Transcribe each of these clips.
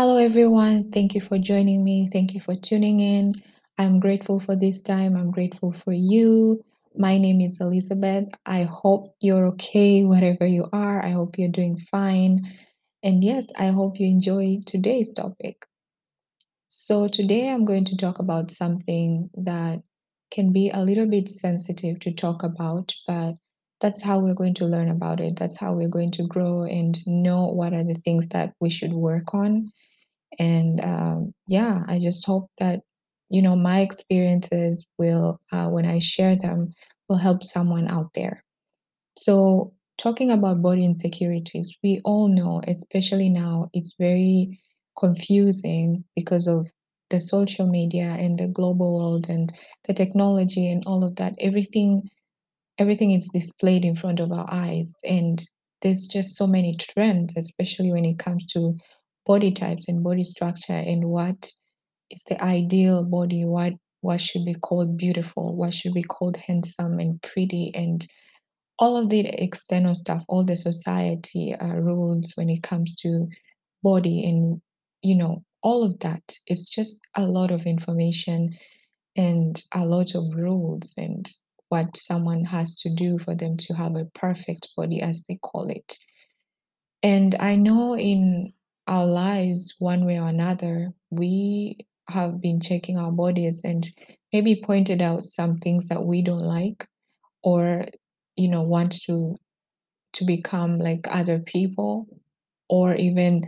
Hello, everyone. Thank you for joining me. Thank you for tuning in. I'm grateful for this time. I'm grateful for you. My name is Elizabeth. I hope you're okay wherever you are. I hope you're doing fine. And yes, I hope you enjoy today's topic. So, today I'm going to talk about something that can be a little bit sensitive to talk about, but that's how we're going to learn about it. That's how we're going to grow and know what are the things that we should work on and um, yeah, I just hope that, you know, my experiences will, uh, when I share them, will help someone out there. So, talking about body insecurities, we all know, especially now, it's very confusing because of the social media and the global world and the technology and all of that. Everything everything is displayed in front of our eyes and there's just so many trends especially when it comes to body types and body structure and what is the ideal body what what should be called beautiful what should be called handsome and pretty and all of the external stuff all the society uh, rules when it comes to body and you know all of that it's just a lot of information and a lot of rules and what someone has to do for them to have a perfect body, as they call it. And I know in our lives, one way or another, we have been checking our bodies and maybe pointed out some things that we don't like or you know want to to become like other people or even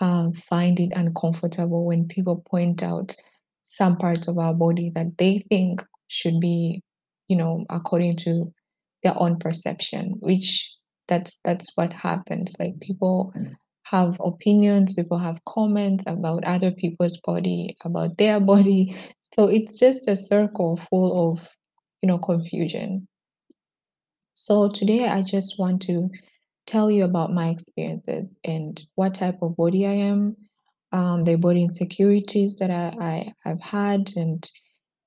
um, find it uncomfortable when people point out some parts of our body that they think should be, you know, according to their own perception, which that's that's what happens. Like people have opinions, people have comments about other people's body, about their body. So it's just a circle full of, you know, confusion. So today I just want to tell you about my experiences and what type of body I am, um, the body insecurities that I, I, I've had, and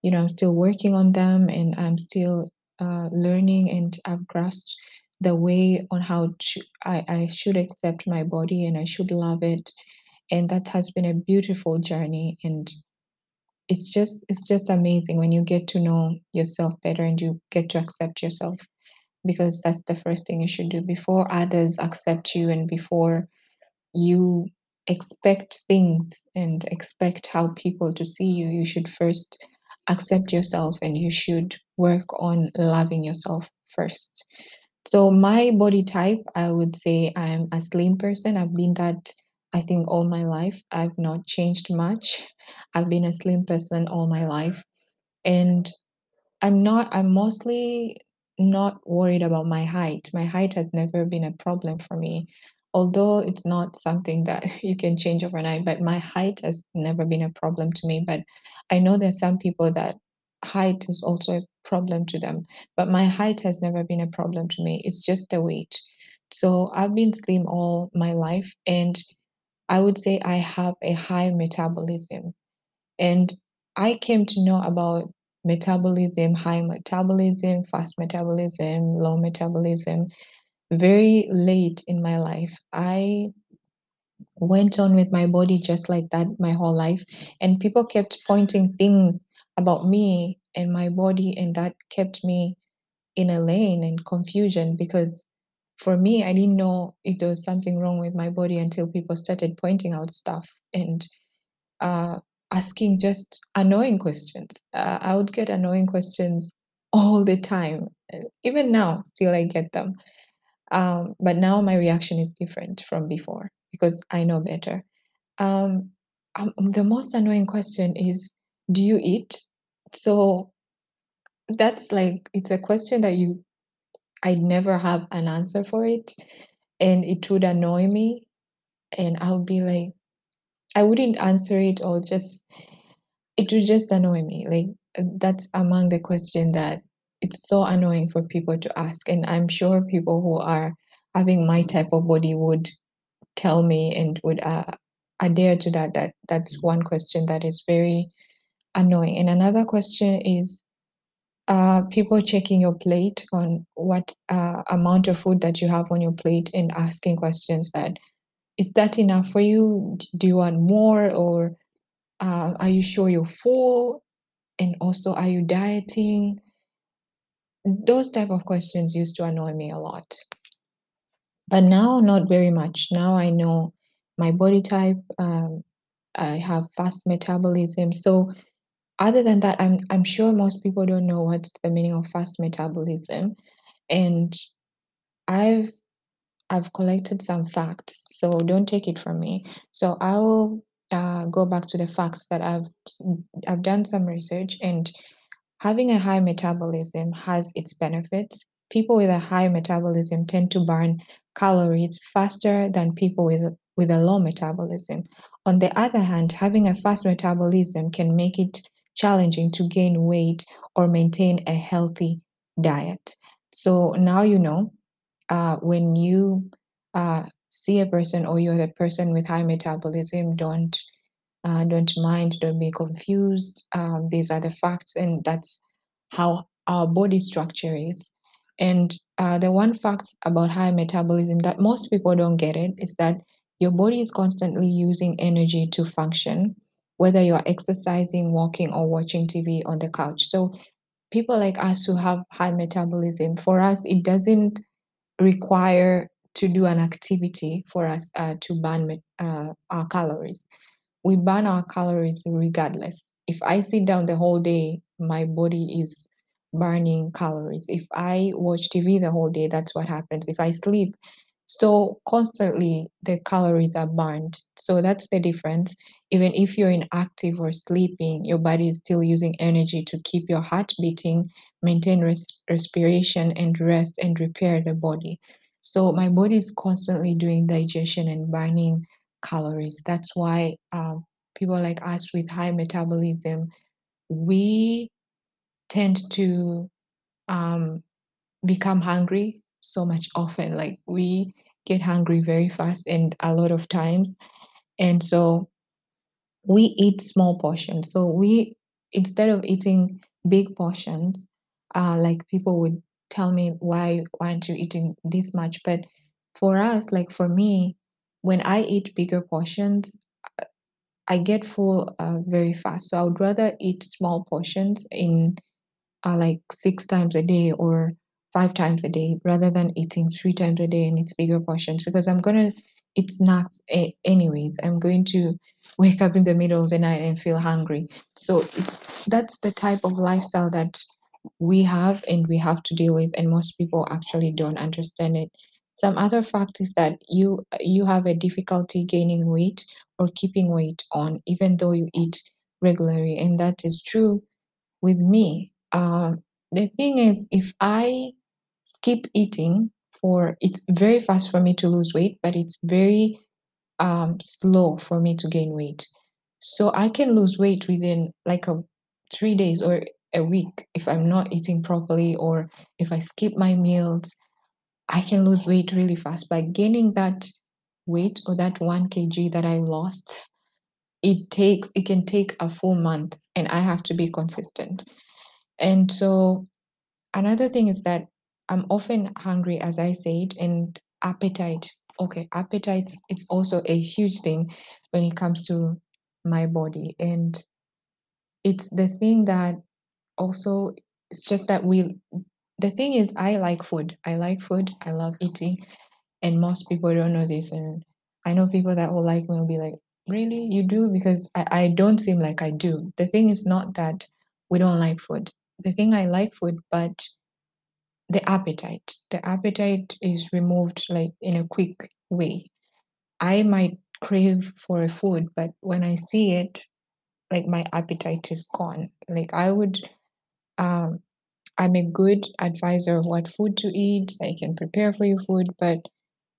you know, I'm still working on them and I'm still uh, learning and I've grasped the way on how to, I, I should accept my body and I should love it. And that has been a beautiful journey. And it's just it's just amazing when you get to know yourself better and you get to accept yourself because that's the first thing you should do before others accept you and before you expect things and expect how people to see you you should first accept yourself and you should work on loving yourself first so my body type i would say i'm a slim person i've been that i think all my life i've not changed much i've been a slim person all my life and I'm not I'm mostly not worried about my height. My height has never been a problem for me. Although it's not something that you can change overnight, but my height has never been a problem to me. But I know there's some people that height is also a problem to them. But my height has never been a problem to me. It's just the weight. So I've been slim all my life and I would say I have a high metabolism. And I came to know about metabolism, high metabolism, fast metabolism, low metabolism very late in my life. I went on with my body just like that my whole life, and people kept pointing things about me and my body, and that kept me in a lane and confusion because for me, I didn't know if there was something wrong with my body until people started pointing out stuff. And uh, asking just annoying questions. Uh, I would get annoying questions all the time. Even now, still I get them. Um, but now my reaction is different from before because I know better. Um, um, the most annoying question is, do you eat? So that's like it's a question that you I'd never have an answer for it, and it would annoy me, and I would be like, I wouldn't answer it or just It would just annoy me, like, that's among the question that it's so annoying for people to ask, and I'm sure people who are having my type of body would tell me and would, uh, adhere to that that that's one question that is very annoying. And another question is, uh, people checking your plate on what, uh, amount of food that you have on your plate and asking questions that is that enough for you? Do you want more, or uh, are you sure you're full? And also, are you dieting? Those type of questions used to annoy me a lot. But now, not very much. Now I know my body type. Um, I have fast metabolism. So, other than that, I'm I'm sure most people don't know what's the meaning of fast metabolism, and I've I've collected some facts, so don't take it from me. So I will uh, go back to the facts that I've I've done some research, and having a high metabolism has its benefits. People with a high metabolism tend to burn calories faster than people with with a low metabolism. On the other hand, having a fast metabolism can make it challenging to gain weight or maintain a healthy diet. So now you know uh, when you uh, see a person or you're the person with high metabolism, don't uh, don't mind, don't be confused. Um, these are the facts, and that's how our body structure is. And uh, the one fact about high metabolism that most people don't get it is that your body is constantly using energy to function, whether you're exercising, walking, or watching TV on the couch. So people like us who have high metabolism, for us, it doesn't require to do an activity for us uh, to burn uh, our calories. We burn our calories regardless. If I sit down the whole day, my body is burning calories. If I watch TV the whole day, that's what happens. If I sleep, so constantly the calories are burned. So that's the difference. Even if you're inactive or sleeping, your body is still using energy to keep your heart beating, maintain res- respiration, and rest and repair the body. So my body is constantly doing digestion and burning calories. That's why um, people like us with high metabolism, we tend to um, become hungry so much often. Like we get hungry very fast and a lot of times. And so we eat small portions. So we instead of eating big portions, uh, like people would tell me why why aren't you eating this much? But for us, like for me, when I eat bigger portions, I get full uh, very fast. So I would rather eat small portions in uh, like six times a day or five times a day rather than eating three times a day and it's bigger portions because I'm gonna eat snacks a- anyways. I'm going to wake up in the middle of the night and feel hungry. So it's that's the type of lifestyle that we have and we have to deal with, and most people actually don't understand it. Some other fact is that you you have a difficulty gaining weight or keeping weight on, even though you eat regularly, and that is true with me. Um, the thing is, if I skip eating for, it's very fast for me to lose weight, but it's very um, slow for me to gain weight. So I can lose weight within like a three days or a week if I'm not eating properly or if I skip my meals. I can lose weight really fast. By gaining that weight or that one kg that I lost, it takes it can take a full month, and I have to be consistent. And so another thing is that I'm often hungry, as I said, and appetite. Okay, appetite is also a huge thing when it comes to my body. And it's the thing that also, it's just that we, the thing is, I like food. I like food. I love eating. And most people don't know this. And I know people that will like me will be like, really? You do? Because I, I don't seem like I do. The thing is not that we don't like food. The thing I like food, but the appetite. The appetite is removed like in a quick way. I might crave for a food, but when I see it, like my appetite is gone. Like I would um I'm a good advisor of what food to eat. I can prepare for you food, but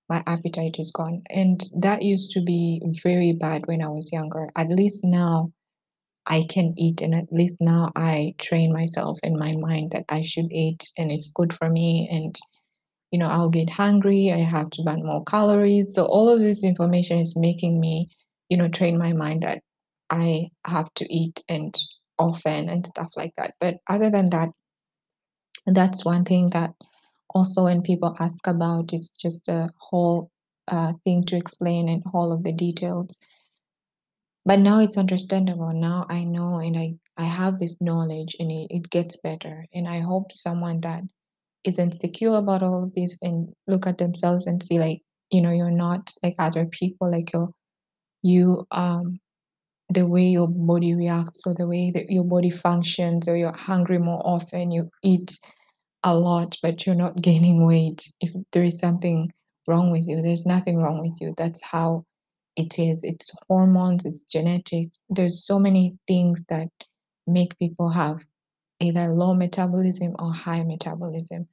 my appetite is gone. And that used to be very bad when I was younger. At least now I can eat, and at least now I train myself in my mind that I should eat and it's good for me. And, you know, I'll get hungry, I have to burn more calories. So, all of this information is making me, you know, train my mind that I have to eat and often and stuff like that. But other than that, that's one thing that also when people ask about it's just a whole uh, thing to explain and all of the details. But now it's understandable. Now I know and I, I have this knowledge and it, it gets better. And I hope someone that is insecure about all of this and look at themselves and see like, you know, you're not like other people, like you're you um the way your body reacts or the way that your body functions or you're hungry more often, you eat a lot but you're not gaining weight. If there is something wrong with you, there's nothing wrong with you. That's how it is. It's hormones, it's genetics. There's so many things that make people have either low metabolism or high metabolism.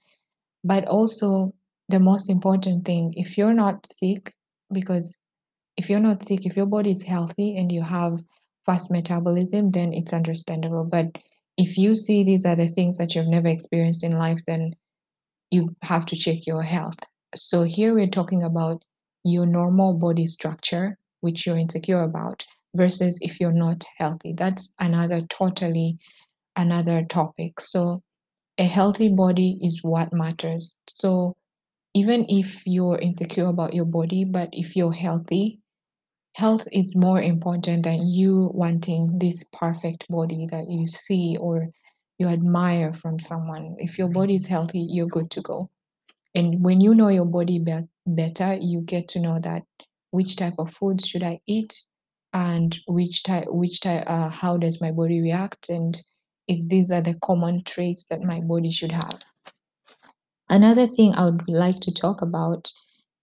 But also, the most important thing if you're not sick, because if you're not sick, if your body is healthy and you have fast metabolism, then it's understandable. But if you see these are the things that you've never experienced in life, then you have to check your health. So here we're talking about your normal body structure, which you're insecure about, versus if you're not healthy. That's another totally another topic. So a healthy body is what matters. So even if you're insecure about your body, but if you're healthy, health is more important than you wanting this perfect body that you see or you admire from someone. If your mm-hmm. body is healthy, you're good to go. And when you know your body better, you get to know that which type of food should I eat and which type which type uh, how does my body react and if these are the common traits that my body should have. Another thing I would like to talk about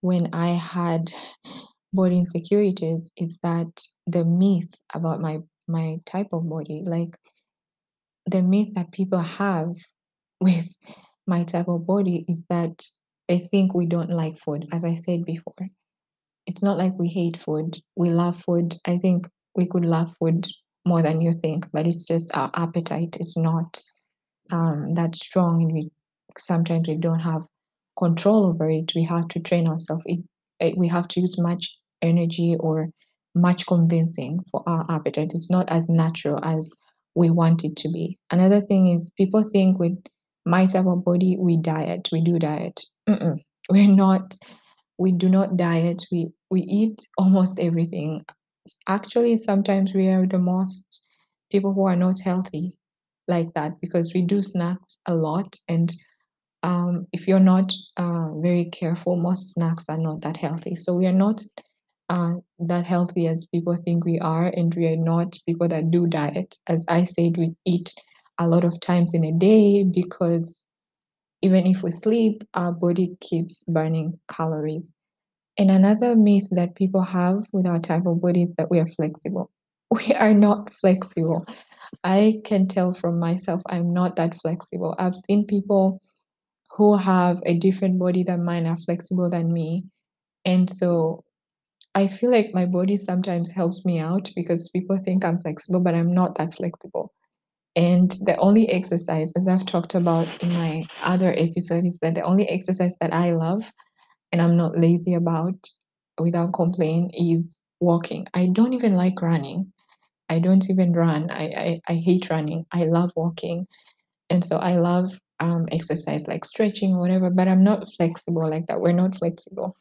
when I had body insecurities is that the myth about my my type of body, like the myth that people have with my type of body is that they think we don't like food, as I said before. It's not like we hate food. We love food. I think we could love food more than you think, but it's just our appetite It's not um, that strong, and we sometimes we don't have control over it. We have to train ourselves. It, it, we have to use much energy or much convincing for our appetite. It's not as natural as we want it to be. Another thing is people think with my type of body, we diet, we do diet. Mm-mm. We're not, we do not diet. We we eat almost everything. Actually, sometimes we are the most people who are not healthy like that because we do snacks a lot and um, if you're not uh, very careful most snacks are not that healthy so we are not uh, that healthy as people think we are, and we are not people that do diet. As I said, we eat a lot of times in a day because even if we sleep, our body keeps burning calories. And another myth that people have with our type of body is that we are flexible. We are not flexible. I can tell from myself, I'm not that flexible. I've seen people who have a different body than mine are flexible than me. And so I feel like my body sometimes helps me out because people think I'm flexible, but I'm not that flexible. And the only exercise, as I've talked about in my other episode, is that the only exercise that I love and I'm not lazy about without complaint is walking. I don't even like running. I don't even run. I, I, I hate running. I love walking. And so I love um, exercise like stretching or whatever, but I'm not flexible like that. We're not flexible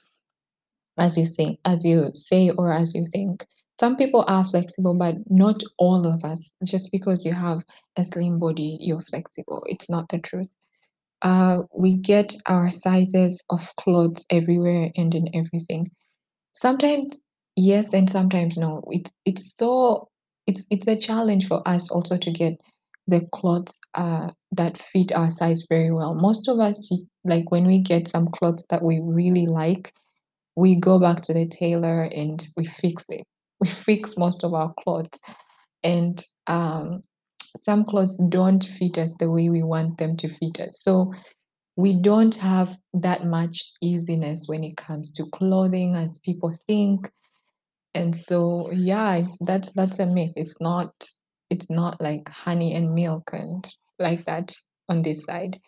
as you say, as you say, or as you think. Some people are flexible, but not all of us. Just because you have a slim body, you're flexible. It's not the truth. Uh, we get our sizes of clothes everywhere and in everything. Sometimes yes, and sometimes no. It's it's so it's it's a challenge for us also to get the clothes uh, that fit our size very well. Most of us, like when we get some clothes that we really like, we go back to the tailor and we fix it. We fix most of our clothes. And um, some clothes don't fit us the way we want them to fit us. So we don't have that much easiness when it comes to clothing as people think. And so yeah, that's that's a myth. It's not it's not like honey and milk and like that on this side.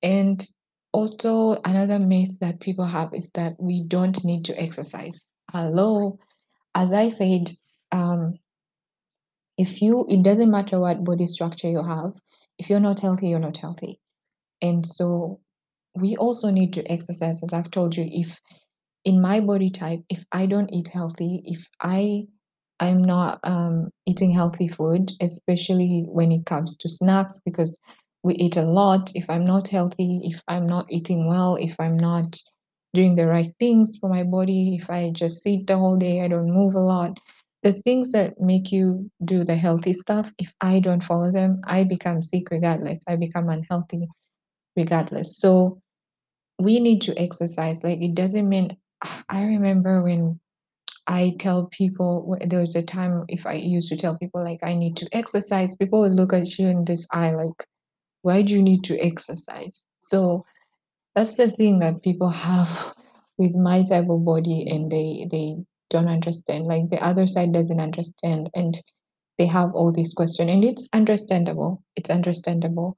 And also, another myth that people have is that we don't need to exercise. Hello, as I said, um, if you, it doesn't matter what body structure you have, if you're not healthy, you're not healthy. And so we also need to exercise, as I've told you, if in my body type, if I don't eat healthy, if I I'm not um, eating healthy food, especially when it comes to snacks, because we eat a lot. If I'm not healthy, if I'm not eating well, if I'm not doing the right things for my body, if I just sit the whole day, I don't move a lot, the things that make you do the healthy stuff, if I don't follow them, I become sick regardless. I become unhealthy regardless. So we need to exercise. Like it doesn't mean, I remember when I tell people there was a time if I used to tell people like I need to exercise, people would look at you in this eye like, why do you need to exercise? So that's the thing that people have with my type of body and they they don't understand. Like the other side doesn't understand and they have all these questions and it's understandable. It's understandable.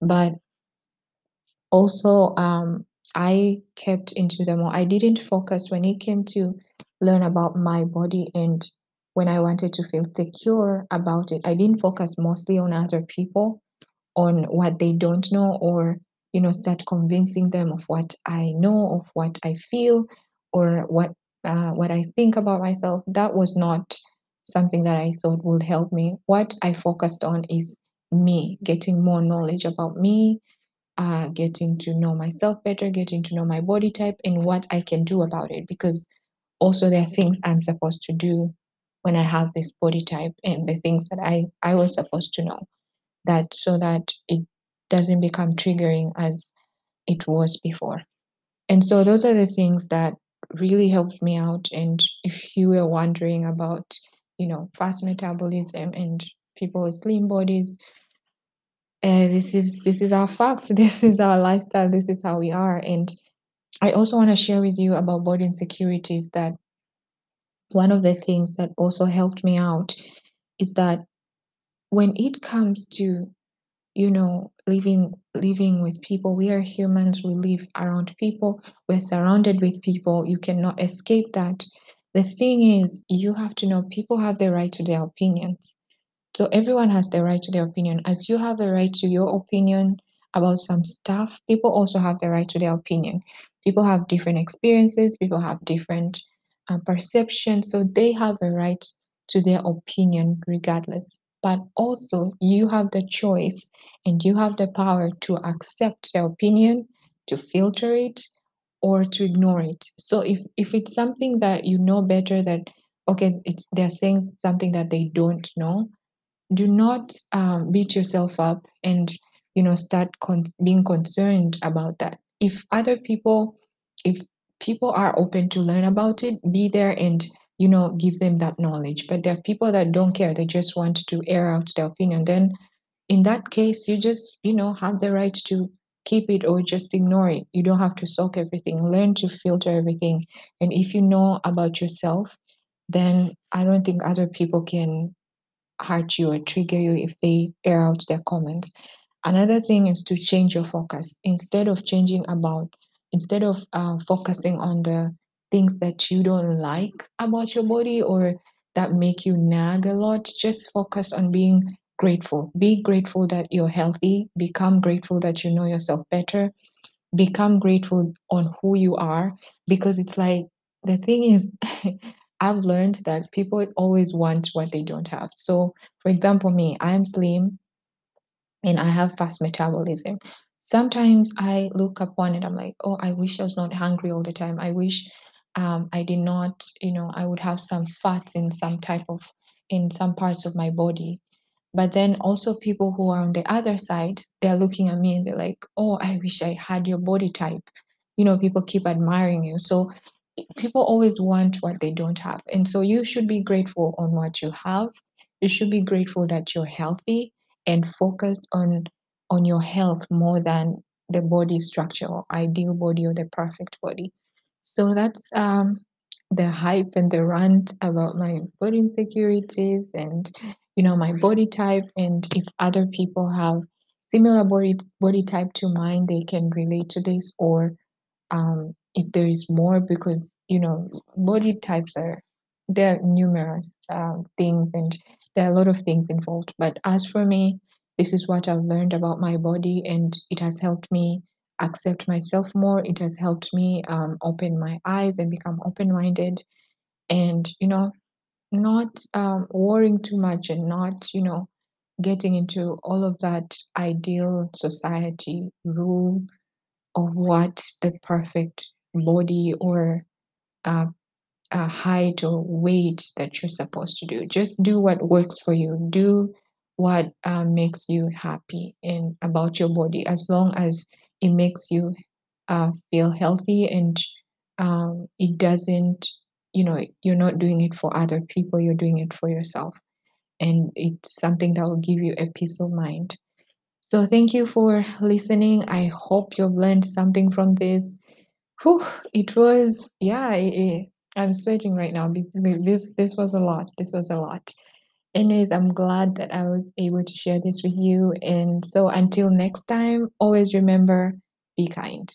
But also um I kept into them. I didn't focus when it came to learn about my body and when I wanted to feel secure about it. I didn't focus mostly on other people, on what they don't know, or you know, start convincing them of what I know, of what I feel, or what uh, what I think about myself. That was not something that I thought would help me. What I focused on is me, getting more knowledge about me, uh, getting to know myself better, getting to know my body type, and what I can do about it. Because also there are things I'm supposed to do when I have this body type, and the things that I I was supposed to know that so that it doesn't become triggering as it was before. And so those are the things that really helped me out. And if you were wondering about, you know, fast metabolism and people with slim bodies, uh, this is this is our facts. This is our lifestyle. This is how we are. And I also want to share with you about body insecurities. That one of the things that also helped me out is that when it comes to you know living living with people. We are humans. We live around people. We're surrounded with people. You cannot escape that. The thing is you have to know people have the right to their opinions. So everyone has the right to their opinion. As you have a right to your opinion about some stuff, people also have the right to their opinion. People have different experiences, people have different uh, perceptions, so they have a right to their opinion regardless. But also, you have the choice and you have the power to accept their opinion, to filter it, or to ignore it. So if if it's something that you know better that okay, it's they're saying something that they don't know, do not um, beat yourself up and you know start con- being concerned about that if other people if people are open to learn about it be there and you know give them that knowledge. But there are people that don't care. They just want to air out their opinion. Then in that case you just you know have the right to keep it or just ignore it. You don't have to soak everything. Learn to filter everything. And if you know about yourself then i don't think other people can hurt you or trigger you if they air out their comments. Another thing is to change your focus. Instead of changing about, instead of uh, focusing on the things that you don't like about your body or that make you nag a lot, just focus on being grateful. Be grateful that you're healthy. Become grateful that you know yourself better. Become grateful on who you are because it's like the thing is I've learned that people always want what they don't have. So, for example, me, I'm slim and I have fast metabolism. Sometimes I look upon it, I'm like, oh, I wish I was not hungry all the time. I wish um, I did not, you know, I would have some fats in some type of, in some parts of my body. But then also people who are on the other side, they're looking at me and they're like, oh, I wish I had your body type. You know, people keep admiring you. So people always want what they don't have. And so you should be grateful on what you have. You should be grateful that you're healthy and focused on on your health more than the body structure or ideal body or the perfect body. So that's um the hype and the rant about my body insecurities and you know my body type. And if other people have similar body body type to mine they can relate to this. Or um, if there is more because you know body types are there are numerous um, things and there are a lot of things involved. But as for me this is what i've learned about my body and it has helped me accept myself more. It has helped me um, open my eyes and become open minded and, you know, not um, worrying too much and not, you know, getting into all of that ideal society rule of what the perfect body or uh, height or weight that you're supposed to do. Just do what works for you. Do what uh, makes you happy and about your body, as long as it makes you uh, feel healthy and um, it doesn't, you know, you're not doing it for other people. You're doing it for yourself, and it's something that will give you a peace of mind. So thank you for listening. I hope you've learned something from this. Whew, it was yeah. I'm sweating right now. This this was a lot. This was a lot. Anyways, I'm glad that I was able to share this with you. And so until next time, always remember, be kind.